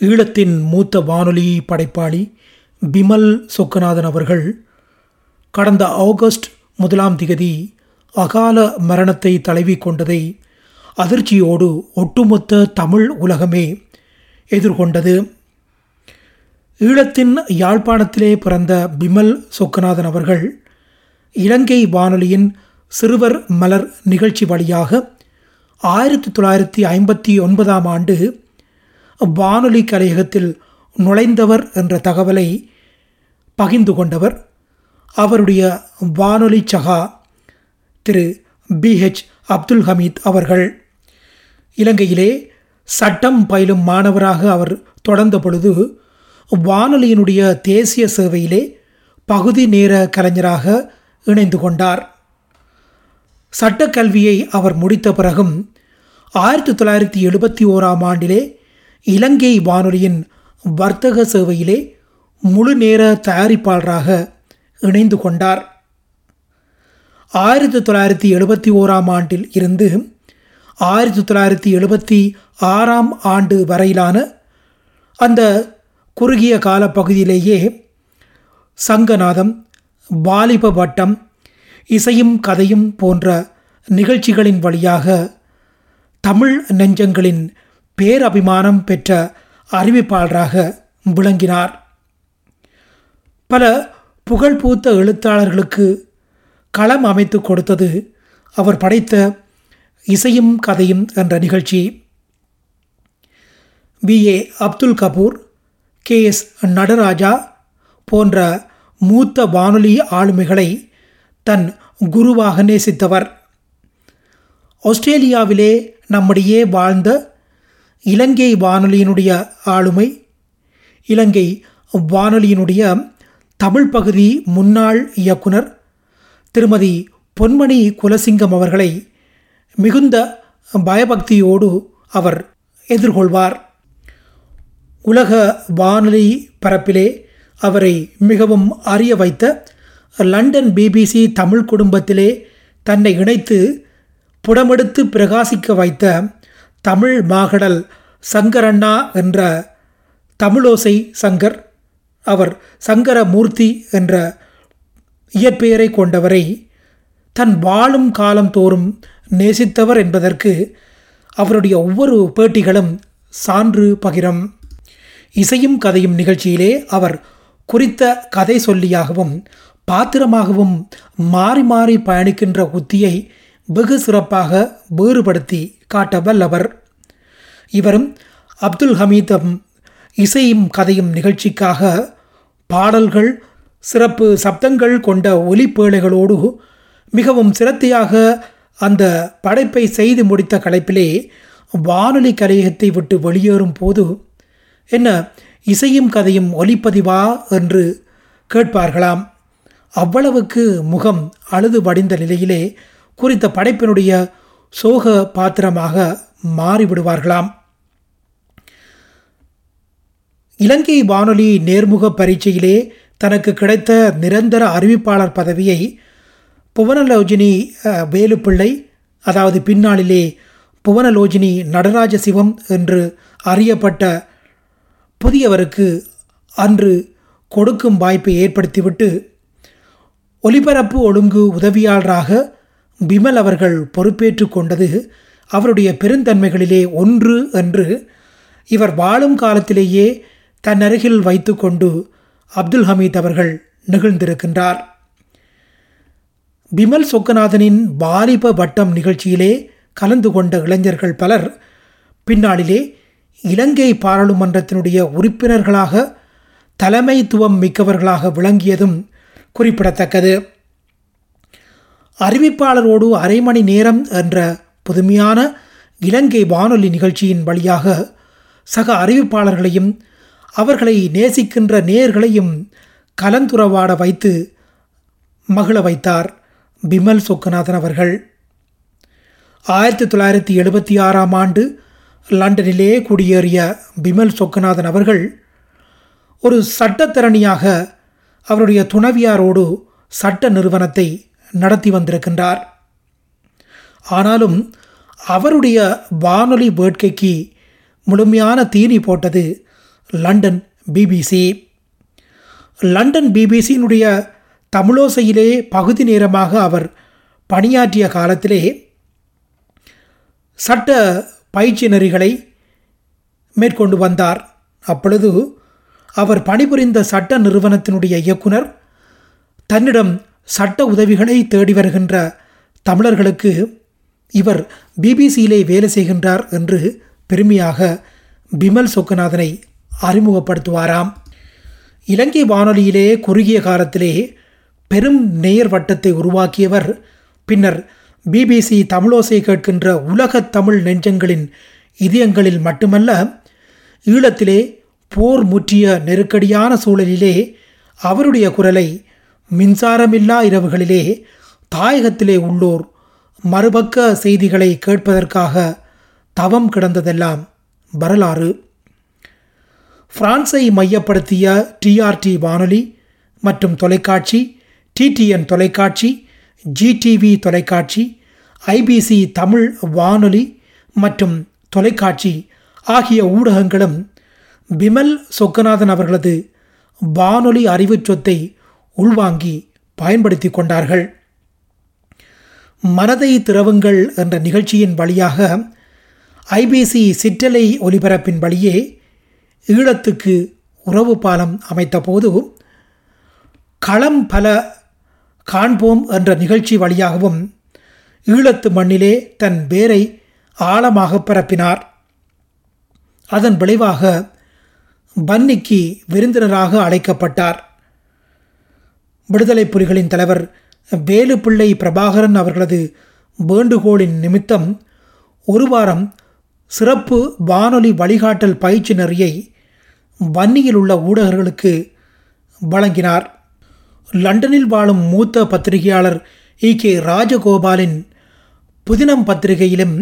ஈழத்தின் மூத்த வானொலி படைப்பாளி பிமல் சொக்கநாதன் அவர்கள் கடந்த ஆகஸ்ட் முதலாம் திகதி அகால மரணத்தை தழுவி கொண்டதை அதிர்ச்சியோடு ஒட்டுமொத்த தமிழ் உலகமே எதிர்கொண்டது. ஈழத்தின் யாழ்ப்பாணத்திலே பிறந்த பிமல் சொக்கநாதன் அவர்கள் இலங்கை வானொலியின் சிறுவர் மலர் நிகழ்ச்சி வழியாக ஆயிரத்தி தொள்ளாயிரத்தி ஐம்பத்தி ஒன்பதாம் ஆண்டு வானொலி கலையகத்தில் நுழைந்தவர் என்ற தகவலை பகிர்ந்து கொண்டவர் அவருடைய வானொலி சகா திரு பிஹெச் அப்துல் ஹமீத் அவர்கள். இலங்கையிலே சட்டம் பயிலும் மாணவராக அவர் தொடர்ந்த பொழுது வானொலியினுடைய தேசிய சேவையிலே பகுதி நேர கலைஞராக இணைந்து கொண்டார். சட்டக்கல்வியை அவர் முடித்த பிறகும் ஆயிரத்தி தொள்ளாயிரத்தி எழுபத்தி ஓராம் ஆண்டிலே இலங்கை வானொலியின் வர்த்தக சேவையிலே முழு நேர தயாரிப்பாளராக இணைந்து கொண்டார். ஆயிரத்தி தொள்ளாயிரத்தி எழுபத்தி ஓராம் ஆண்டில் இருந்து ஆயிரத்தி தொள்ளாயிரத்தி எழுபத்தி ஆறாம் ஆண்டு வரையிலான அந்த குறுகிய காலப்பகுதியிலேயே சங்கநாதம் வாலிப வட்டம் இசையும் கதையும் போன்ற நிகழ்ச்சிகளின் வழியாக தமிழ் நெஞ்சங்களின் பேரபிமானம் பெற்ற அறிவிப்பாளராக விளங்கினார். பல புகழ்பூத்த எழுத்தாளர்களுக்கு களம் அமைத்து கொடுத்தது அவர் படைத்த இசையும் கதையும் என்ற நிகழ்ச்சி. P. A. Abdul Kapoor K. S. Nadaraja போன்ற மூத்த வானொலி ஆளுமைகளை தன் குருவாக நேசித்தவர். ஆஸ்திரேலியாவிலே நம்மிடையே வாழ்ந்த இலங்கை வானொலியினுடைய ஆளுமை இலங்கை வானொலியினுடைய தமிழ் பகுதி முன்னாள் இயக்குனர் திருமதி பொன்மணி குலசிங்கம் அவர்களை மிகுந்த பயபக்தியோடு அவர் எதிர்கொள்வார். உலக வானொலி பரப்பிலே அவரை மிகவும் அறிய வைத்த லண்டன் பிபிசி தமிழ் குடும்பத்திலே தன்னை இணைத்து புடமெடுத்து பிரகாசிக்க வைத்த தமிழ் மாகடல் சங்கரண்ணா என்ற தமிழோசை சங்கர் அவர் சங்கரமூர்த்தி என்ற இயற்பெயரை கொண்டவரை தன் வாழும் காலம் தோறும் நேசித்தவர் என்பதற்கு அவருடைய ஒவ்வொரு பேட்டிகளும் சான்று பகிரம். இசையும் கதையும் நிகழ்ச்சியிலே அவர் குறித்த கதை சொல்லியாகவும் பாத்திரமாகவும் மாறி மாறி பயணிக்கின்ற உத்தியை வெகு சிறப்பாக வேறுபடுத்தி காட்ட வல்லவர். இவரும் அப்துல் ஹமீதும் இசையும் கதையும் நிகழ்ச்சிக்காக பாடல்கள் சிறப்பு சப்தங்கள் கொண்ட ஒலிப்பேழைகளோடு மிகவும் சிரத்தையாக அந்த படைப்பை செய்து முடித்த கலைப்பிலே வானொலி கலையகத்தை விட்டு வெளியேறும் போது என்ன இசையும் கதையும் ஒலிப்பதிவா என்று கேட்பார்களாம். அவ்வளவுக்கு முகம் அழுது வடிந்த நிலையிலே குறித்த படைப்பினுடைய சோக பாத்திரமாக மாறிவிடுவார்களாம். இலங்கை வானொலி நேர்முக பரீட்சையிலே தனக்கு கிடைத்த நிரந்தர அறிவிப்பாளர் பதவியை புவனலோஜினி வேலுப்பிள்ளை அதாவது பின்னாளிலே புவனலோஜினி நடராஜ சிவம் என்று அறியப்பட்ட புதியவருக்கு அன்று கொடுக்கும் வாய்ப்பை ஏற்படுத்திவிட்டு ஒலிபரப்பு ஒழுங்கு உதவியாளராக பிமல் அவர்கள் பொறுப்பேற்று கொண்டது அவருடைய பெருந்தன்மைகளிலே ஒன்று என்று இவர் வாழும் காலத்திலேயே தன் அருகில் வைத்துக்கொண்டு அப்துல் ஹமீத் அவர்கள் நிகழ்ந்திருக்கின்றார். பிமல் சொக்கநாதனின் வாலிப வட்டம் நிகழ்ச்சியிலே கலந்து கொண்ட இளைஞர்கள் பலர் பின்னாளிலே இலங்கை பாராளுமன்றத்தினுடைய உறுப்பினர்களாக தலைமைத்துவம் மிக்கவர்களாக விளங்கியதும் குறிப்பிடத்தக்கது. அறிவிப்பாளரோடு அரை மணி நேரம் என்ற புதுமையான இலங்கை வானொலி நிகழ்ச்சியின் வழியாக சக அறிவிப்பாளர்களையும் அவர்களை நேசிக்கின்ற நேர்களையும் கலந்துறவாட வைத்து மகிழ வைத்தார் பிமல் சொக்குநாதன் அவர்கள். ஆயிரத்தி தொள்ளாயிரத்தி எழுபத்தி ஆறாம் ஆண்டு லண்டனிலே குடியேறிய பிமல் சொக்குநாதன் அவர்கள் ஒரு சட்டத்திறனியாக அவருடைய துணவியாரோடு சட்ட நிறுவனத்தை நடத்தி வந்திருக்கின்றார். ஆனாலும் அவருடைய வானொலி வேட்கைக்கு முழுமையான தீனி போட்டது லண்டன் பிபிசி லண்டன் பிபிசியினுடைய தமிழோசையிலே பகுதி நேரமாக அவர் பணியாற்றிய காலத்திலே சட்ட பயிற்சி நெறிகளை மேற்கொண்டு வந்தார். அப்பொழுது அவர் பணிபுரிந்த சட்ட நிறுவனத்தினுடைய இயக்குனர் தன்னிடம் சட்ட உதவிகளை தேடி வருகின்ற தமிழர்களுக்கு இவர் பிபிசியிலே வேலை செய்கின்றார் என்று பெருமையாக பிமல் சொக்கநாதனை அறிமுகப்படுத்துவாராம். இலங்கை வானொலியிலே குறுகிய காலத்திலே பெரும் நேயர் வட்டத்தை உருவாக்கியவர் பின்னர் பிபிசி தமிழோசை கேட்கின்ற உலகத் தமிழ் நெஞ்சங்களின் இதயங்களில் மட்டுமல்ல ஈழத்திலே போர் முற்றிய நெருக்கடியான சூழலிலே அவருடைய குரலை மின்சாரமில்லா இரவுகளிலே தாயகத்திலே உள்ளோர் மறுபக்க செய்திகளை கேட்பதற்காக தவம் கிடந்ததெல்லாம் வரலாறு. பிரான்ஸை மையப்படுத்திய டிஆர்டி வானொலி மற்றும் தொலைக்காட்சி டிடிஎன் தொலைக்காட்சி ஜிடிவி தொலைக்காட்சி ஐபிசி தமிழ் வானொலி மற்றும் தொலைக்காட்சி ஆகிய ஊடகங்களும் பிமல் சொக்கநாதன் அவர்களது வானொலி அறிவுச் சொத்தை உள்வாங்கி பயன்படுத்தி கொண்டார்கள். மனதை திறவுங்கள் என்ற நிகழ்ச்சியின் வழியாக ஐபிசி சிற்றலை ஒலிபரப்பின் வழியே ஈழத்துக்கு உறவு பாலம் அமைத்தபோது களம் பல காண்போம் என்ற நிகழ்ச்சி வழியாகவும் ஈழத்து மண்ணிலே தன் வேரை ஆழமாக பரப்பினார். அதன் விளைவாக பன்னிக்கு விருந்தினராக அழைக்கப்பட்டார். விடுதலை புலிகளின் தலைவர் வேலுப்பிள்ளை பிரபாகரன் அவர்களது வேண்டுகோளின் நிமித்தம் ஒரு வாரம் சிறப்பு வானொலி வழிகாட்டல் பயிற்சி நெறியை வன்னியில் உள்ள ஊடகர்களுக்கு வழங்கினார். லண்டனில் வாழும் மூத்த பத்திரிகையாளர் இ. கே. ராஜகோபாலின் புதினம் பத்திரிகையிலும்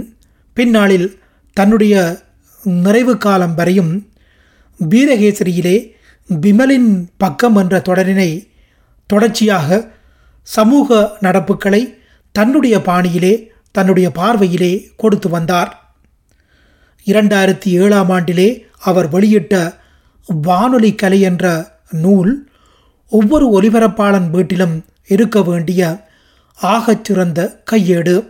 பின்னாளில் தன்னுடைய நிறைவு காலம் வரையும் வீரகேசரியிலே விமலின் பக்கம் என்ற தொடரினை தொடர்ச்சியாக சமூக நடப்புகளை தன்னுடைய பாணியிலே தன்னுடைய பார்வையிலே கொடுத்து வந்தார். இரண்டாயிரத்தி ஏழாம் ஆண்டிலே அவர் வெளியிட்ட வானொலி கலை என்ற நூல் ஒவ்வொரு ஒலிபரப்பாளன் வீட்டிலும் இருக்க வேண்டிய ஆகச்சிறந்த கையேடு.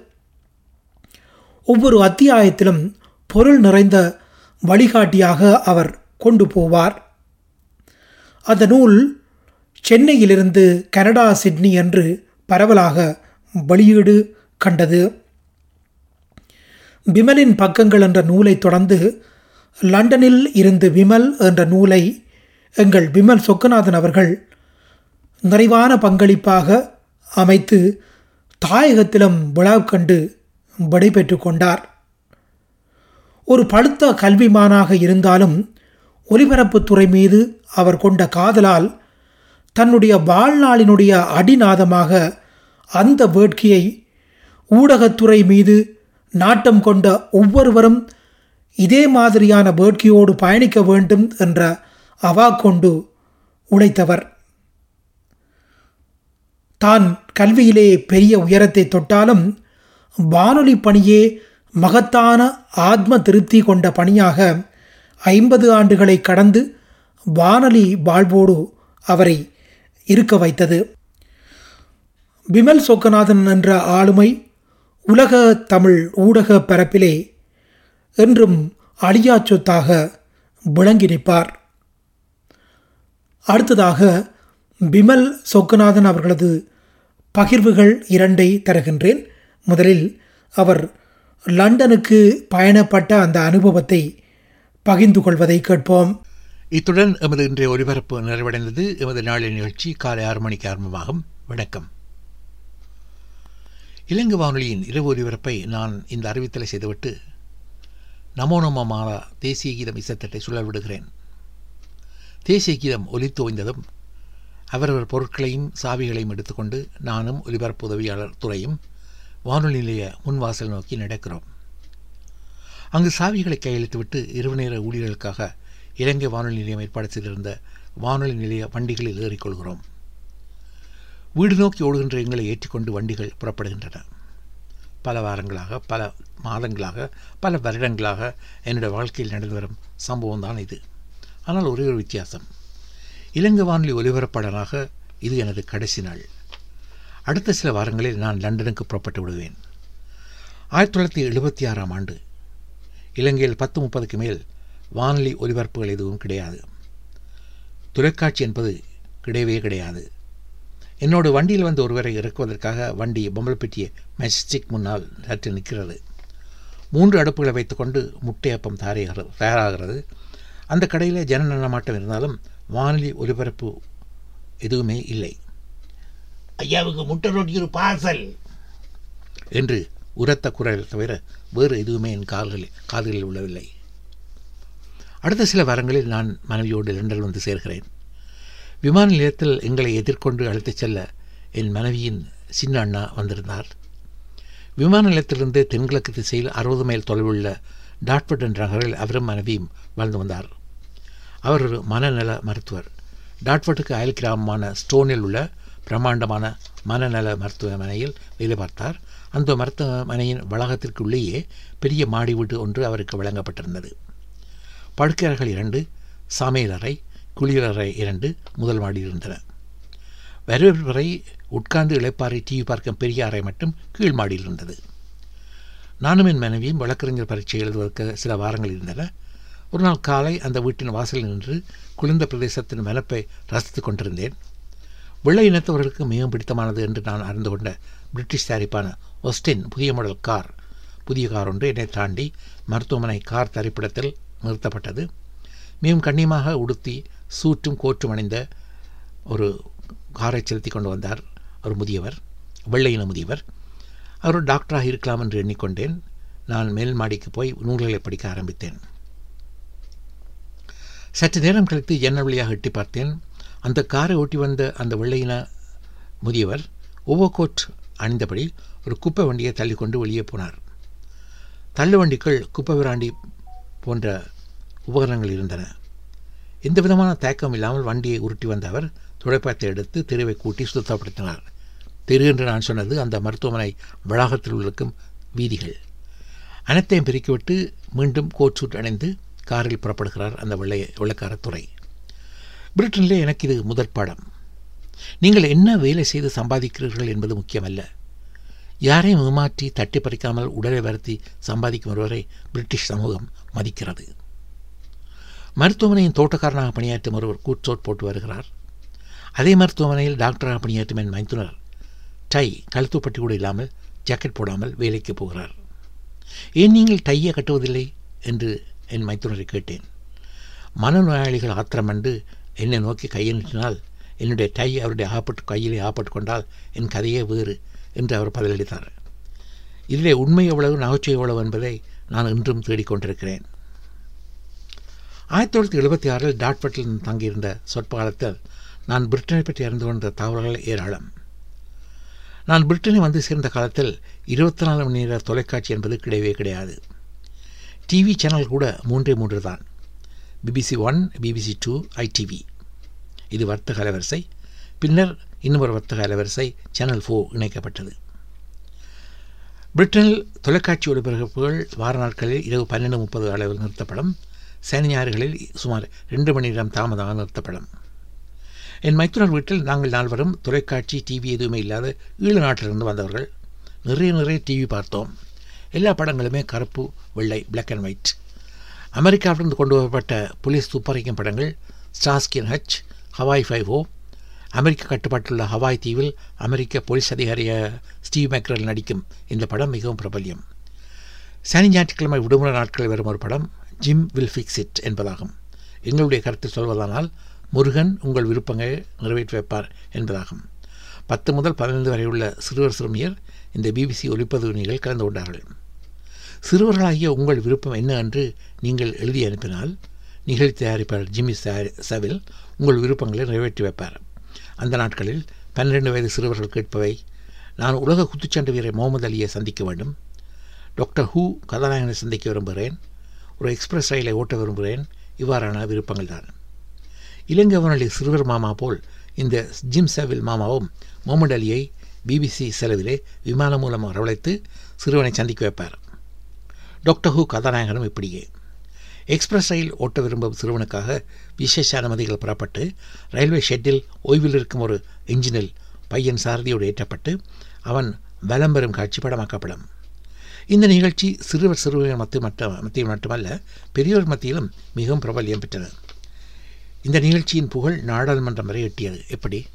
ஒவ்வொரு அத்தியாயத்திலும் பொருள் நிறைந்த வழிகாட்டியாக அவர் கொண்டு போவார். அந்த நூல் சென்னையிலிருந்து கனடா சிட்னி என்று பரவலாக வெளியீடு கண்டது. விமலின் பக்கங்கள் என்ற நூலை தொடர்ந்து லண்டனில் இருந்து விமல் என்ற நூலை எங்கள் விமல் சொக்கநாதன் அவர்கள் நிறைவான பங்களிப்பாக அமைத்து தாயகத்திலும் விழா கண்டு விடைபெற்று கொண்டார். ஒரு பழுத்த கல்விமானாக இருந்தாலும் ஒலிபரப்புத்துறை மீது அவர் கொண்ட காதலால் தன்னுடைய வாழ்நாளினுடைய அடிநாதமாக அந்த வேட்கையை ஊடகத்துறை மீது நாட்டம் கொண்ட ஒவ்வொருவரும் இதே மாதிரியான வேட்கையோடு பயணிக்க வேண்டும் என்ற அவா கொண்டு உழைத்தவர். தான் கல்வியிலே பெரிய உயரத்தை தொட்டாலும் வானொலி பணியே மகத்தான ஆத்ம திருப்தி கொண்ட பணியாக ஐம்பது ஆண்டுகளை கடந்து வானொலி வாழ்வோடு அவரை இருக்க வைத்தது. விமல் சொக்கநாதன் என்ற ஆளுமை உலக தமிழ் ஊடக பரப்பிலே என்றும் அழியா சொத்தாக விளங்கி நிற்பார். அடுத்ததாக விமல் சொக்கநாதன் அவர்களது பகிர்வுகள் இரண்டை தருகின்றேன். முதலில் அவர் லண்டனுக்கு பயணப்பட்ட அந்த அனுபவத்தை பகிர்ந்து கொள்வதை கேட்போம். இத்துடன் எமது இன்றைய ஒலிபரப்பு நிறைவடைந்தது. எமது நாளின் நிகழ்ச்சி காலை ஆறு மணிக்கு ஆரம்பமாகும். வணக்கம். இலங்கை வானொலியின் இரவு ஒலிபரப்பை நான் இந்த அறிவித்தலை செய்துவிட்டு நமோ நம தேசிய கீதம் இசத்தட்டை சுழல் விடுகிறேன். தேசிய கீதம் ஒலித்து ஓய்ந்ததும் அவரவர் பொருட்களையும் சாவிகளையும் எடுத்துக்கொண்டு நானும் ஒலிபரப்பு உதவியாளர் துறையும் வானொலி நிலைய முன்வாசல் நோக்கி நடக்கிறோம். அங்கு சாவிகளை கையெழுத்துவிட்டு இரவு நேர ஊழியர்களுக்காக இலங்கை வானொலி நிலையம் ஏற்பாடு செய்திருந்த வானொலி நிலைய வண்டிகளில் ஏறிக்கொள்கிறோம். வீடு நோக்கி ஓடுகின்ற எங்களை ஏற்றிக்கொண்டு வண்டிகள் புறப்படுகின்றன. பல வாரங்களாக பல மாதங்களாக பல வருடங்களாக என்னுடைய வாழ்க்கையில் நடந்து வரும் சம்பவம் தான் இது. ஆனால் ஒரே ஒரு வித்தியாசம். இலங்கை வானொலி ஒலிபரப்பாளராக இது எனது கடைசி நாள். அடுத்த சில வாரங்களில் நான் லண்டனுக்கு புறப்பட்டு விடுவேன். ஆயிரத்தி தொள்ளாயிரத்தி எழுபத்தி ஆறாம் ஆண்டு இலங்கையில் பத்து முப்பதுக்கு மேல் வானொலி ஒலிபரப்புகள் எதுவும் கிடையாது. தொலைக்காட்சி என்பது கிடையவே கிடையாது. என்னோட வண்டியில் வந்து ஒருவரை இறக்குவதற்காக வண்டி பொம்பல்பெட்டிய மெஜஸ்டிக் முன்னால் சற்று நிற்கிறது. மூன்று அடுப்புகளை வைத்துக்கொண்டு முட்டையப்பம் தயாரிகிறது தயாராகிறது. அந்த கடையில் ஜன நடமாட்டம் இருந்தாலும் வானொலி ஒலிபரப்பு எதுவுமே இல்லை. ஐயாவுக்கு முட்டை ரொட்டி ஒரு பார்சல்! என்று உரத்த குரல் தவிர வேறு எதுவுமே என் கால்களில் காதுகளில் உள்ளவில்லை. அடுத்த சில வாரங்களில் நான் மனைவியோடு லண்டன் வந்து சேர்கிறேன். விமான நிலையத்தில் எங்களை எதிர்கொண்டு அழைத்துச் செல்ல என் மனைவியின் சின்ன அண்ணா வந்திருந்தார். விமான நிலையத்திலிருந்து தென்கிழக்கு திசையில் அறுபது மைல் தொலைவுள்ள டாட்பட் என்ற நகரில் அவரும் மனைவியும் வாழ்ந்து வந்தார். அவர் ஒரு மனநல மருத்துவர். டாட்பட்டுக்கு அயல் கிராமமான ஸ்டோனில் உள்ள பிரம்மாண்டமான மனநல மருத்துவமனையில் வேலை பார்த்தார். அந்த மருத்துவமனையின் வளாகத்திற்குள்ளேயே பெரிய மாடி வீடு ஒன்று அவருக்கு வழங்கப்பட்டிருந்தது. படுக்கையறைகள் இரண்டு சமையலறை குளியலறை இரண்டு முதல் மாடி இருந்தன. வரவேற்பறை வரை உட்கார்ந்து இளைப்பாறை டிவி பார்க்கும் பெரிய அறை மட்டும் கீழ் மாடியில் இருந்தது. நானும் என் மனைவியும் வழக்கறிஞர் பரீட்சை எழுதுவதற்கு சில வாரங்கள் இருந்தன. ஒரு நாள் காலை அந்த வீட்டின் வாசலில் நின்று குளிர்ந்த பிரதேசத்தின் மனப்பை ரசித்துக் கொண்டிருந்தேன். வெள்ளை இனத்தவர்களுக்கு மிகவும் பிடித்தமானது என்று நான் அறிந்து கொண்ட பிரிட்டிஷ் தயாரிப்பான ஒஸ்டின் புதிய மாடல் கார். புதிய கார் ஒன்று என்னை தாண்டி மருத்துவமனை கார் தரிப்பிடத்தில் நிறுத்தப்பட்டது. மிகவும் கண்ணியமாக உடுத்தி சூற்றும் கோற்றும் அணிந்த ஒரு காரை செலுத்தி கொண்டு வந்தார் ஒரு முதியவர் வெள்ளையின முதியவர். அவர் டாக்டராக இருக்கலாம் என்று எண்ணிக்கொண்டேன். நான் மேல் மாடிக்கு போய் நூல்களை படிக்க ஆரம்பித்தேன். சற்று நேரம் கழித்து ஜன்னல் வழியாக எட்டி பார்த்தேன். அந்த காரை ஓட்டி வந்த அந்த வெள்ளையின முதியவர் ஓவர்கோட் அணிந்தபடி ஒரு குப்பை வண்டியை தள்ளிக்கொண்டு வெளியே போனார். தள்ளு வண்டிக்குள் குப்பை விராண்டி போன்ற உபகரணங்கள் இருந்தன. எந்த விதமான தயக்கம் இல்லாமல் வண்டியை உருட்டி வந்த அவர் துடைப்பத்தை எடுத்து தெருவை கூட்டி சுத்தப்படுத்தினார். தெரு என்று நான் சொன்னது அந்த மருத்துவமனை வளாகத்தில் இருக்கும் வீதிகள். அனைத்தையும் பெருக்கிவிட்டு மீண்டும் கோட் சூட் அணிந்து காரில் புறப்படுகிறார் அந்த வெள்ளை வெள்ளக்காரத்துறை பிரிட்டனிலே எனக்கு இது முதற் பாடம். நீங்கள் என்ன வேலை செய்து சம்பாதிக்கிறீர்கள் என்பது முக்கியமல்ல. யாரையும் ஏமாற்றி தட்டி பறிக்காமல் உடலை வருத்தி சம்பாதிக்கும் ஒருவரை பிரிட்டிஷ் சமூகம் மதிக்கிறது. மருத்துவமனையின் தோட்டக்காரனாக பணியாற்றும் ஒருவர் கூட்சோட் போட்டு வருகிறார். அதே மருத்துவமனையில் டாக்டராக பணியாற்றும் என் மைத்துனர் டை கழுத்துப்பட்டி கூட இல்லாமல் ஜாக்கெட் போடாமல் வேலைக்கு போகிறார். ஏன் நீங்கள் டையை கட்டுவதில்லை? என்று என் மைத்துனரை கேட்டேன். மனநோயாளிகள் ஆத்திரமண்டு என்னை நோக்கி கையை நீட்டினால் என்னுடைய டை அவருடைய ஆப்பட்டு கையிலே ஆப்பட்டு கொண்டால் என் கதையே வேறு. என்று அவர் பதிலளித்தார். இதிலே உண்மை எவ்வளவு நகைச்சுவை எவ்வளவு என்பதை நான் இன்றும் தேடிக்கொண்டிருக்கிறேன். ஆயிரத்தி தொள்ளாயிரத்தி எழுபத்தி ஆறில் டாட்பட்டில் தங்கியிருந்த சொற்பாலத்தில் நான் பிரிட்டனை பற்றி அறிந்து கொண்ட தகவல்கள் ஏராளம். நான் பிரிட்டனை வந்து சேர்ந்த காலத்தில் இருபத்தி நாலு மணி நேர தொலைக்காட்சி என்பது கிடையவே கிடையாது. டிவி சேனல் கூட மூன்றே மூன்று தான். BBC one BBC two ITV இது வர்த்தக அலைவரிசை. பின்னர் இன்னொரு வர்த்தக அலைவரிசை சேனல் ஃபோ இணைக்கப்பட்டது. பிரிட்டனில் தொலைக்காட்சி ஒளிபரப்புகள் வார நாட்களில் இரவு பன்னெண்டு முப்பது அளவில் நிறுத்தப்படும். சனி ஞாயிறுகளில் சுமார் ரெண்டு மணி நேரம் தாமதமாக நிறுத்தப்படும். என் மைத்துனர் வீட்டில் நாங்கள் நால்வரும் தொலைக்காட்சி டிவி எதுவுமே இல்லாத ஈழ நாட்டிலிருந்து வந்தவர்கள். நிறைய நிறைய டிவி பார்த்தோம். எல்லா படங்களுமே கருப்பு வெள்ளை பிளாக் அண்ட் ஒயிட் அமெரிக்காவிலிருந்து கொண்டு வரப்பட்ட புலிஸ் துப்பறிக்கும் படங்கள் Starsky and Hutch Hawaii five O அமெரிக்க கட்டுப்பாட்டுள்ள ஹவாய் தீவில் அமெரிக்க போலீஸ் அதிகாரிய ஸ்டீவ் மேக்ரல் நடிக்கும் இந்த படம் மிகவும் பிரபல்யம் சனி ஞாயிற்றுக்கிழமை விடுமுறை நாட்களில் வரும் ஒரு படம் ஜிம் வில் ஃபிக்ஸ் இட் என்பதாகும் எங்களுடைய கருத்து சொல்வதானால் முருகன் உங்கள் விருப்பங்களை நிறைவேற்றி வைப்பார் என்பதாகும் பத்து முதல் பதினைந்து வரை உள்ள சிறுவர் சிறுமியர் இந்த பிபிசி ஒளிப்பதிவு நிகழ்ச்சியில் கலந்து கொண்டார்கள் சிறுவர்களாகிய உங்கள் விருப்பம் என்ன என்று நீங்கள் எழுதி அனுப்பினால் நிகழ்ச்சி தயாரிப்பாளர் ஜிம்மி சவில் உங்கள் விருப்பங்களை நிறைவேற்றி வைப்பார் அந்த நாட்களில் பன்னிரெண்டு வயது சிறுவர்கள் கேட்பவை நான் உலக குத்துச்சண்டை வீரர் முகமது அலியை சந்திக்க வேண்டும். டாக்டர் ஹூ கதாநாயகனை சந்திக்க விரும்புகிறேன். ஒரு எக்ஸ்பிரஸ் ரயிலை ஓட்ட விரும்புகிறேன். இவ்வாறான விருப்பங்கள் தான். இலங்கை வானொலி சிறுவர் மாமா போல் இந்த ஜிம் சேவில் மாமாவும் முகமது அலியை பிபிசி செலவிலே விமானம் மூலம் வரவழைத்து சிறுவனை சந்திக்க வைப்பார். டாக்டர் ஹூ கதாநாயகனும் இப்படியே. எக்ஸ்பிரஸ் ரயில் ஓட்ட விரும்பும் சிறுவனுக்காக விசேஷ அனுமதிகள் பெறப்பட்டு ரயில்வே ஷெட்டில் ஓய்வில் இருக்கும் ஒரு இன்ஜினில் பையன் சாரதியோடு ஏற்றப்பட்டு அவன் வலம் பெறும் காட்சி படமாக்கப்படும். இந்த நிகழ்ச்சி சிறுவர் சிறுவர்கள் மத்திய மட்ட மத்தியில் மட்டுமல்ல பெரியோர் மத்தியிலும் மிகவும் பிரபல்யம் பெற்றது. இந்த நிகழ்ச்சியின் புகழ் நாடாளுமன்றம் வரை எட்டியது. எப்படி?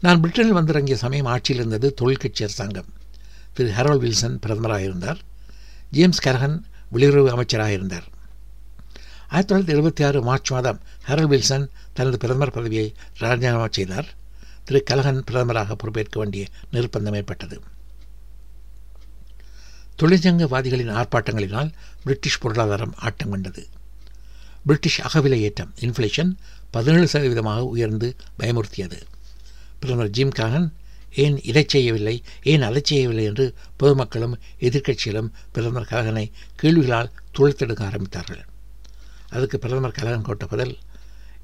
நான் பிரிட்டனில் வந்திறங்கிய சமயம் ஆட்சியில் இருந்தது தொழிற்கட்சி அரசாங்கம். திரு ஹெரோல் வில்சன் பிரதமராக இருந்தார் ஜேம்ஸ் கரகன் வெளியுறவு அமைச்சராக இருந்தார் ஆயிரத்தி தொள்ளாயிரத்தி எழுபத்தி ஆறு மார்ச் மாதம் ஹெரல் வில்சன் தனது பிரதமர் பதவியை ராஜினாமா செய்தார். திரு கலகன் பிரதமராக பொறுப்பேற்க வேண்டிய நிர்பந்தம் ஏற்பட்டது. தொழிற்சங்கவாதிகளின் ஆர்ப்பாட்டங்களினால் பிரிட்டிஷ் பொருளாதாரம் ஆட்டம் கொண்டது. பிரிட்டிஷ் அகவிலை ஏற்றம் இன்ஃப்ளேஷன் பதினேழு சதவீதமாக உயர்ந்து பயமுறுத்தியது. பிரதமர் ஜிம் காகன் ஏன் இதை செய்யவில்லை? ஏன் அதை செய்யவில்லை? என்று பொதுமக்களும் எதிர்க்கட்சிகளும் பிரதமர் கலகனை கேள்விகளால் துளைத்தெடுக்க ஆரம்பித்தார்கள். அதுக்கு பிரதமர் கலகன் கோட்ட பதில்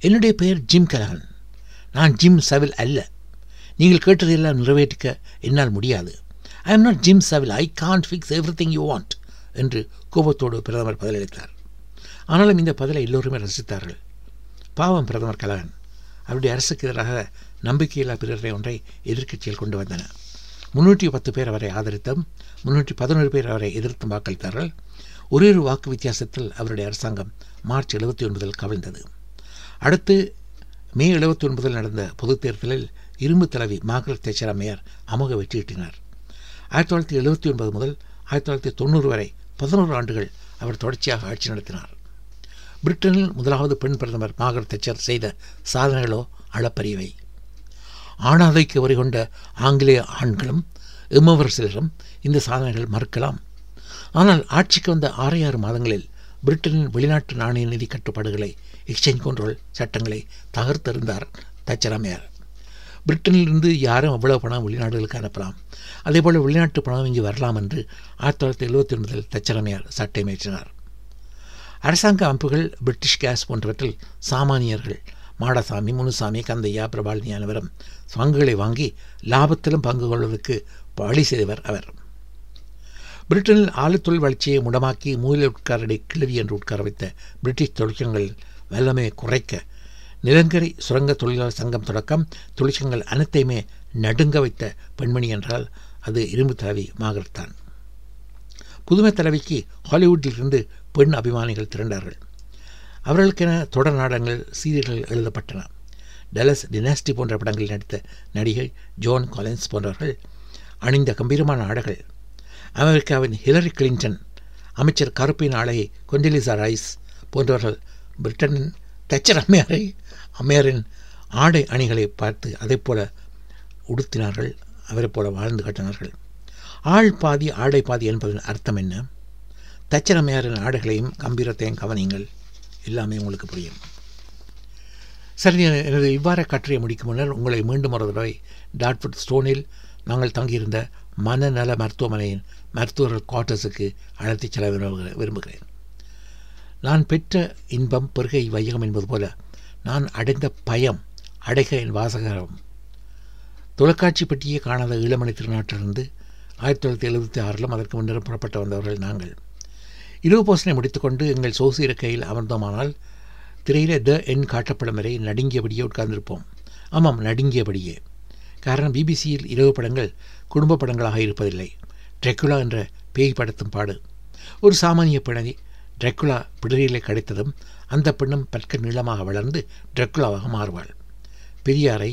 என்னுடைய பெயர் ஜிம் கலகன் நான் ஜிம் சவில் அல்ல. நீங்கள் கேட்டதையெல்லாம் நிறைவேற்றிக்க என்னால் முடியாது. I am not Jim Savile I can't fix everything you want என்று கோபத்தோடு பிரதமர் பதிலளித்தார். ஆனாலும் இந்த பதிலை எல்லோருமே ரசித்தார்கள். பாவம் பிரதமர் கலகன் அவருடைய அரசுக்கு எதிராக நம்பிக்கையில்லா பிரேரணை ஒன்றை எதிர்க்கட்சியில் கொண்டு வந்தன. முன்னூற்றி பத்து பேர் அவரை ஆதரித்தும் முன்னூற்றி பதினோரு பேர் அவரை எதிர்த்தும் வாக்களித்தார்கள். ஒரே ஒரு வாக்கு வித்தியாசத்தில் அவருடைய அரசாங்கம் மார்ச் எழுபத்தி ஒன்பதில் கவிழ்ந்தது. அடுத்து மே எழுபத்தி ஒன்பதில் நடந்த பொதுத் தேர்தலில் இரும்பு தலைவி மார்கரெட் தேச்சர் அம்மையார் அமோக வெற்றியிட்டினார் ஆயிரத்தி தொள்ளாயிரத்தி எழுபத்தி ஒன்பது முதல் ஆயிரத்தி தொள்ளாயிரத்தி தொண்ணூறு வரை பதினோரு ஆண்டுகள் அவர் தொடர்ச்சியாக ஆட்சி நடத்தினார். பிரிட்டனில் முதலாவது பெண் பிரதமர் மார்கரெட் தேச்சர் செய்த சாதனைகளோ அளப்பரியவை. ஆணாதைக்கு வரி கொண்ட ஆங்கிலேய ஆண்களும் எம்மவர் சிலரும் இந்த சாதனைகள் மறுக்கலாம். ஆனால் ஆட்சிக்கு வந்த ஆறு ஆறு மாதங்களில் பிரிட்டனின் வெளிநாட்டு நாணய நிதி கட்டுப்பாடுகளை எக்ஸ்சேஞ்ச் கண்ட்ரோல் சட்டங்களை தகர்த்தெறிந்தார் தச்சரமையார். பிரிட்டனிலிருந்து யாரும் அவ்வளவு பணம் வெளிநாடுகளுக்கு அனுப்பலாம். அதே போல் வெளிநாட்டு பணம் இங்கு வரலாம் என்று ஆயிரத்தி தொள்ளாயிரத்தி எழுபத்தி ஒன்பதில் தச்சரமையார் சட்டை மேற்றினார் அரசாங்க அமைப்புகள் பிரிட்டிஷ் கேஸ் போன்றவற்றில் சாமானியர்கள் மாடசாமி முனுசாமி கந்தையா பிரபாலினி அனைவரும் பங்குகளை வாங்கி லாபத்திலும் பங்கு கொள்வதற்கு வழி செய்தவர் அவர். பிரிட்டனில் ஆழத்தொழில் வளர்ச்சியை முடமாக்கி மூலையில் உட்காரடை கிழவி என்று உட்கார வைத்த பிரிட்டிஷ் தொழிற்சங்கள் வல்லமையை குறைக்க நிலங்கரை சுரங்க தொழிலாளர் சங்கம் தொடக்கம் தொழிற்சங்கள் அனைத்தையுமே நடுங்க வைத்த பெண்மணி என்றால் அது இரும்பு தலைவி மாகரெட் தான். புதுமை தலைவிக்கு ஹாலிவுட்டிலிருந்து பெண் அபிமானிகள் திரண்டார்கள். அவர்களுக்கென தொடர் நாடகங்கள் சீரியல்கள் எழுதப்பட்டன. டெலஸ் டினாஸ்டி போன்ற படங்களில் நடித்த நடிகை ஜோன் காலின்ஸ் போன்றவர்கள் அணிந்த கம்பீரமான ஆடைகள் அமெரிக்காவின் ஹிலரி கிளின்டன் அமைச்சர் கருப்பின் ஆலை கொஞ்சலிசா ரைஸ் போன்றவர்கள் பிரிட்டனின் தச்சர் அம்மையாரை அம்மையாரின் ஆடை அணிகளை பார்த்து அதைப் போல உடுத்தினார்கள் அவரைப் போல வாழ்ந்து காட்டினார்கள். ஆள் பாதி ஆடை பாதி என்பதன் அர்த்தம் என்ன? தச்சர் அம்மையாரின் ஆடைகளையும் கம்பீரத்தையும் கவனியுங்கள். எல்லாமே உங்களுக்கு புரியும். சரி எனது இவ்வாறு கட்டுரையை முடிக்கும் முன்னர் உங்களை மீண்டும் ஒரு தடவை டாட்ஃபுட் ஸ்டோனில் நாங்கள் தங்கியிருந்த மனநல மருத்துவமனையின் மருத்துவர்கள் குவார்ட்டர்ஸுக்கு அழைத்துச் செல்ல விரும்புகிறேன் விரும்புகிறேன். நான் பெற்ற இன்பம் பெருகை வையகம் என்பது போல நான் அடைந்த பயம் அடைக என் வாசகரம். தொலைக்காட்சி பற்றியே காணாத இளமணி திருநாட்டிலிருந்து ஆயிரத்தி தொள்ளாயிரத்தி எழுபத்தி ஆறிலும் அதற்கு முன்னரும் புறப்பட்டு வந்தவர்கள் நாங்கள். இரவு போசனை முடித்துக்கொண்டு எங்கள் சோசி இருக்கையில் அமர்ந்தோமானால் திரையிலே த எண் காட்டப்படும் வரை நடுங்கியபடியே உட்கார்ந்திருப்போம். ஆமாம் நடுங்கியபடியே. காரணம் பிபிசியில் இரவு படங்கள் குடும்ப படங்களாக இருப்பதில்லை. ட்ரெக்குலா என்ற பேய் படத்தும் பாடு. ஒரு சாமானிய பிணை ட்ரெக்குலா பிடரியிலே கிடைத்ததும் அந்த பெண்ணும் பற்க நீளமாக வளர்ந்து ட்ரெக்குலாவாக மாறுவாள். பெரியாரை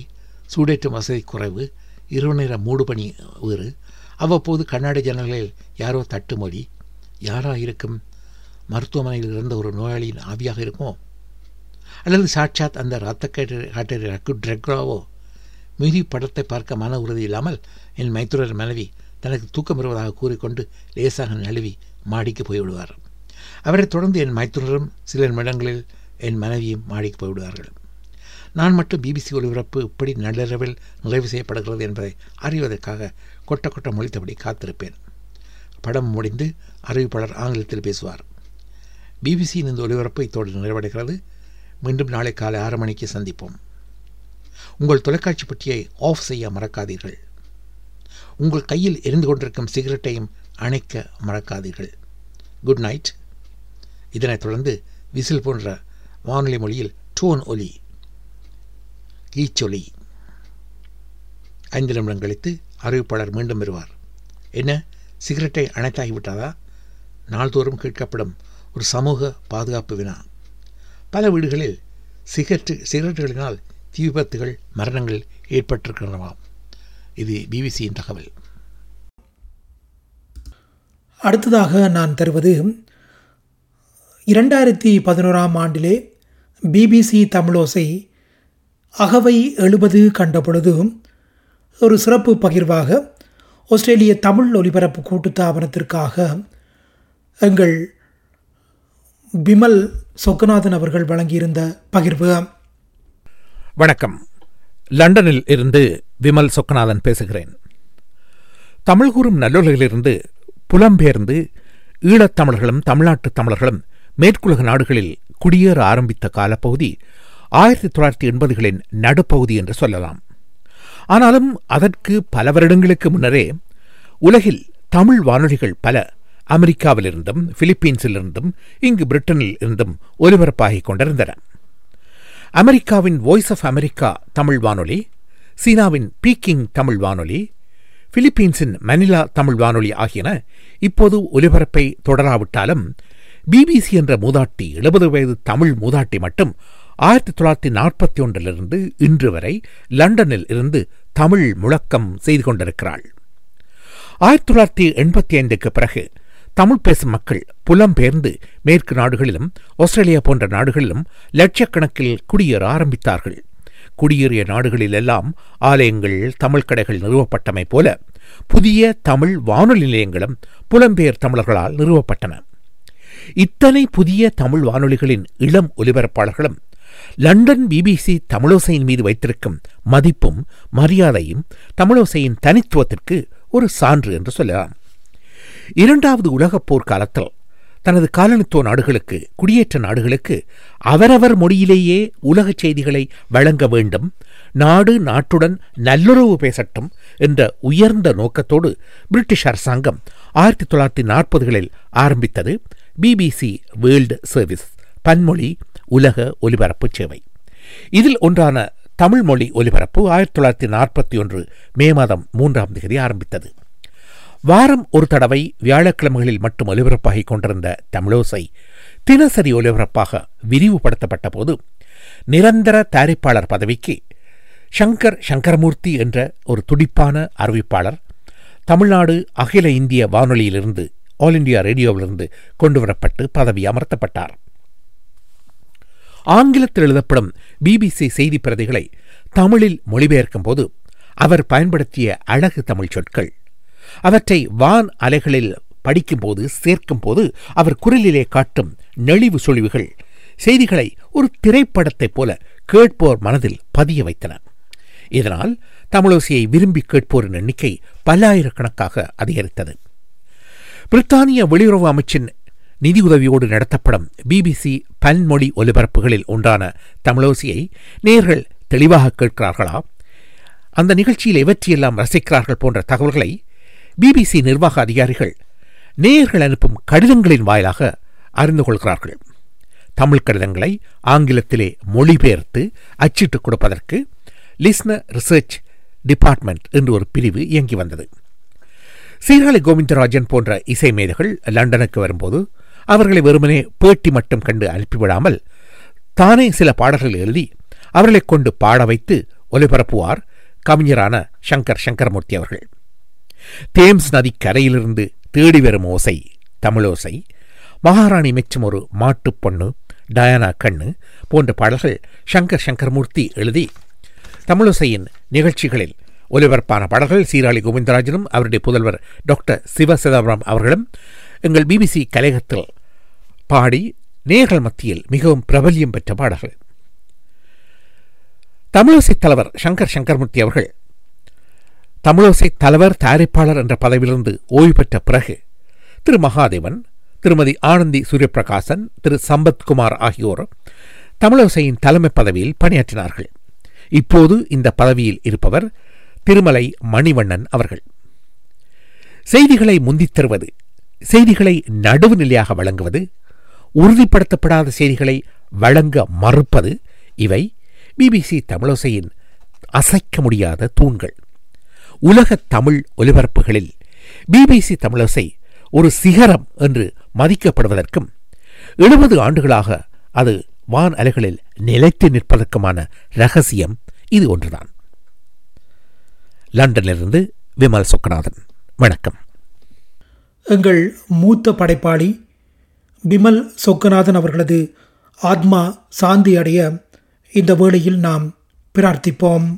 சூடேற்றும் வசதி குறைவு இரவு நேர மூடுபனி வேறு. அவ்வப்போது கண்ணாடி ஜன்னல்களில் யாரோ தட்டுமொழி யாராக இருக்கும்? மருத்துவமனையில் இருந்த ஒரு நோயாளியின் ஆவியாக இருக்குமோ? அல்லது சாட்சாத் அந்த ரத்தக்கேட்டு காட்டு ட்ரெக்ராவோ மீதி படத்தை பார்க்க மன உறுதி இல்லாமல் என் மைத்துரர் மனைவி தனக்கு தூக்கம் வருவதாக கூறிக்கொண்டு லேசாக நழுவி மாடிக்கு போய்விடுவார். அவரைத் தொடர்ந்து என் மைத்துனரும் சில நிமிடங்களில் என் மனைவியும் மாடிக்கு போய்விடுவார்கள். நான் மட்டும் பிபிசி ஒளிபரப்பு இப்படி நள்ளிரவில் நிறைவு செய்யப்படுகிறது என்பதை அறிவதற்காக கொட்ட கொட்ட மொழித்தபடி காத்திருப்பேன். படம் முடிந்து அறிவிப்பாளர் ஆங்கிலத்தில் பேசுவார். பிபிசியின் இந்த ஒளிபரப்பு இத்தோடு நிறைவடைகிறது. மீண்டும் நாளை காலை ஆறு மணிக்கு சந்திப்போம். உங்கள் தொலைக்காட்சி பற்றியை ஆஃப் செய்ய மறக்காதீர்கள். உங்கள் கையில் எரிந்து கொண்டிருக்கும் சிகரெட்டையும் அணைக்க மறக்காதீர்கள். குட் நைட் இதனைத் தொடர்ந்து விசில் போன்ற வானொலி மொழியில் டோன் ஒலி ஈச்சொலி ஐந்து நிமிடம் கழித்து அறிவிப்பாளர் மீண்டும் வருவார். என்ன? சிகரெட்டை அணைத்தாகிவிட்டதா நாள்தோறும் கேட்கப்படும் ஒரு சமூக பாதுகாப்பு வினா. பல வீடுகளில் சிகரெட்டு சிகரெட்டுகளினால் தீ விபத்துகள் மரணங்கள் ஏற்பட்டிருக்கின்றனவாம். இது பிபிசியின் தகவல். அடுத்ததாக நான் தருவது இரண்டாயிரத்தி பதினோராம் ஆண்டிலே பிபிசி தமிழோசை அகவை எழுபது கண்ட பொழுது ஒரு சிறப்பு பகிர்வாக ஆஸ்திரேலிய தமிழ் ஒலிபரப்பு கூட்டுத்தாபனத்திற்காக எங்கள் பிமல் சொக்கநாதன் அவர்கள் வழங்கியிருந்த பகிர்வு. வணக்கம். லண்டனில் இருந்து விமல் சொக்கநாதன் பேசுகிறேன். தமிழ் கூறும் நல்லுலகிலிருந்து புலம்பெயர்ந்து ஈழத்தமிழர்களும் தமிழ்நாட்டு தமிழர்களும் மேற்குலக நாடுகளில் குடியேற ஆரம்பித்த காலப்பகுதி ஆயிரத்தி தொள்ளாயிரத்தி எண்பதுகளின் நடுப்பகுதி என்று சொல்லலாம். ஆனாலும் அதற்கு பல வருடங்களுக்கு முன்னரே உலகில் தமிழ் வானொலிகள் பல அமெரிக்காவிலிருந்தும் பிலிப்பீன்ஸிலிருந்தும் இங்கு பிரிட்டனில் இருந்தும் ஒலிபரப்பாகிக் கொண்டிருந்தன. அமெரிக்காவின் வாய்ஸ் ஆஃப் அமெரிக்கா தமிழ் வானொலி சீனாவின் பீக்கிங் தமிழ் வானொலி பிலிப்பீன்ஸின் மனிலா தமிழ் வானொலி ஆகியன இப்போது ஒலிபரப்பை தொடராவிட்டாலும் பிபிசி என்ற மூதாட்டி எழுபது வயது தமிழ் மூதாட்டி மட்டும் ஆயிரத்தி தொள்ளாயிரத்தி நாற்பத்தி ஒன்றிலிருந்து இன்று வரை லண்டனில் இருந்து தமிழ் முழக்கம் செய்து கொண்டிருக்கிறாள். ஆயிரத்தி தொள்ளாயிரத்தி எண்பத்தி ஐந்துக்கு பிறகு தமிழ் பேசும் மக்கள் புலம்பெயர்ந்து மேற்கு நாடுகளிலும் ஆஸ்திரேலியா போன்ற நாடுகளிலும் லட்சக்கணக்கில் குடியேற ஆரம்பித்தார்கள். குடியேறிய நாடுகளில் எல்லாம் ஆலயங்கள் தமிழ் கடைகள் நிறுவப்பட்டமை போல புதிய தமிழ் வானொலி நிலையங்களும் புலம்பெயர் தமிழர்களால் நிறுவப்பட்டன. இத்தனை புதிய தமிழ் வானொலிகளின் இளம் ஒலிபரப்பாளர்களும் லண்டன் பிபிசி தமிழோசையின் மீது வைத்திருக்கும் மதிப்பும் மரியாதையும் தமிழோசையின் தனித்துவத்திற்கு ஒரு சான்று என்று சொல்லலாம். இரண்டாவது உலகப் போர் காலத்தில் தனது காலனித்துவ நாடுகளுக்கு குடியேற்ற நாடுகளுக்கு அவரவர் மொழியிலேயே உலகச் செய்திகளை வழங்க வேண்டும் நாடு நாட்டுடன் நல்லுறவு பேசட்டும் என்ற உயர்ந்த நோக்கத்தோடு பிரிட்டிஷ் அரசாங்கம் ஆயிரத்தி தொள்ளாயிரத்தி நாற்பதுகளில் ஆரம்பித்தது பிபிசி வேர்ல்டு சர்வீஸ் பன்மொழி உலக ஒலிபரப்பு சேவை. இதில் ஒன்றான தமிழ் மொழி ஒலிபரப்பு ஆயிரத்தி தொள்ளாயிரத்தி நாற்பத்தி ஒன்று மே மாதம் மூன்றாம் தேதி ஆரம்பித்தது. வாரம் ஒரு தடவை வியாழக்கிழமைகளில் மட்டும் ஒலிபரப்பாகிக் கொண்டிருந்த தமிழோசை தினசரி ஒலிபரப்பாக விரிவுபடுத்தப்பட்ட போது நிரந்தர தயாரிப்பாளர் பதவிக்கு சங்கர் சங்கரமூர்த்தி என்ற ஒரு துடிப்பான அறிவிப்பாளர் தமிழ்நாடு அகில இந்திய வானொலியிலிருந்து ஆல் இண்டியா ரேடியோவிலிருந்து கொண்டுவரப்பட்டு பதவி அமர்த்தப்பட்டார். ஆங்கிலத்தில் எழுதப்படும் பிபிசி செய்தி பிரதிகளை தமிழில் மொழிபெயர்க்கும் போது அவர் பயன்படுத்திய அழகு தமிழ் சொற்கள் அவற்றை வான் அலைகளில் படிக்கும்போது சேர்க்கும்போது அவர் குரலிலே காட்டும் நெளிவு சொலிவுகள் செய்திகளை ஒரு திரைப்படத்தைப் போல கேட்போர் மனதில் பதிய வைத்தன. இதனால் தமிழோசையை விரும்பி கேட்போரின் எண்ணிக்கை பல்லாயிரக்கணக்காக அதிகரித்தது. பிரித்தானிய வெளியுறவு அமைச்சின் நிதியுதவியோடு நடத்தப்படும் பிபிசி பன்மொழி ஒலிபரப்புகளில் ஒன்றான தமிழோசியை நேர்கள் தெளிவாக கேட்கிறார்களா? அந்த நிகழ்ச்சியில் எவற்றையெல்லாம் ரசிக்கிறார்கள் போன்ற தகவல்களை பிபிசி நிர்வாக அதிகாரிகள் நேயர்கள் அனுப்பும் கடிதங்களின் வாயிலாக அறிந்து கொள்கிறார்கள். தமிழ் கடிதங்களை ஆங்கிலத்திலே மொழிபெயர்த்து அச்சிட்டுக் கொடுப்பதற்கு லிஸ்னர் ரிசர்ச் டிபார்ட்மெண்ட் என்று ஒரு பிரிவு இயங்கி வந்தது. சீராளி கோவிந்தராஜன் போன்ற இசை மேதைகள் லண்டனுக்கு வரும்போது அவர்களை வெறுமனே பேட்டி மட்டும் கண்டு அனுப்பிவிடாமல் தானே சில பாடல்கள் எழுதி அவர்களைக் கொண்டு பாட வைத்து ஒலிபரப்புவார் கவிஞரான சங்கர் சங்கரமூர்த்தி அவர்கள். தேம்ஸ் நதி கரையிலிருந்து தேடி வரும் ஓசை தமிழோசை மகாராணி மெச்சும் ஒரு மாட்டுப் பொண்ணு டயானா கண்ணு போன்ற பாடல்கள் சங்கர் சங்கர்மூர்த்தி எழுதி. தமிழோசையின் நிகழ்ச்சிகளில் ஒலிபரப்பான பாடல்கள் சீராளி கோவிந்தராஜனும் அவருடைய புதல்வர் டாக்டர் சிவ சிதம்பரம் அவர்களும் எங்கள் பிபிசி கலையகத்தில் பாடி நேர்கள் மத்தியில் மிகவும் பிரபல்யம் பெற்ற பாடல்கள். தமிழோசை தலைவர் சங்கர் சங்கர்மூர்த்தி அவர்கள் தமிழோசை தலைவர் தயாரிப்பாளர் என்ற பதவியிலிருந்து ஓய்வு பெற்ற பிறகு திரு மகாதேவன் திருமதி ஆனந்தி சூரியபிரகாசன் திரு சம்பத்குமார் ஆகியோர் தமிழோசையின் தலைமை பதவியில் பணியாற்றினார்கள். இப்போது இந்த பதவியில் இருப்பவர் திருமலை மணிவண்ணன் அவர்கள். செய்திகளை முந்தித் தருவது செய்திகளை நடுவுநிலையாக வழங்குவது உறுதிப்படுத்தப்படாத செய்திகளை வழங்க மறுப்பது இவை பிபிசி தமிழோசையின் அசைக்க முடியாத தூண்கள். உலக தமிழ் ஒலிபரப்புகளில் பிபிசி தமிழசை ஒரு சிகரம் என்று மதிக்கப்படுவதற்கும் எழுபது ஆண்டுகளாக அது வான் அலைகளில் நிலைத்து நிற்பதற்குமான ரகசியம் இது ஒன்றுதான். லண்டனிலிருந்து விமல் சொக்கநாதன் வணக்கம். எங்கள் மூத்த படைப்பாளி பிமல் சொக்கநாதன் அவர்களது ஆத்மா சாந்தி அடைய இந்த வேளையில் நாம் பிரார்த்திப்போம்.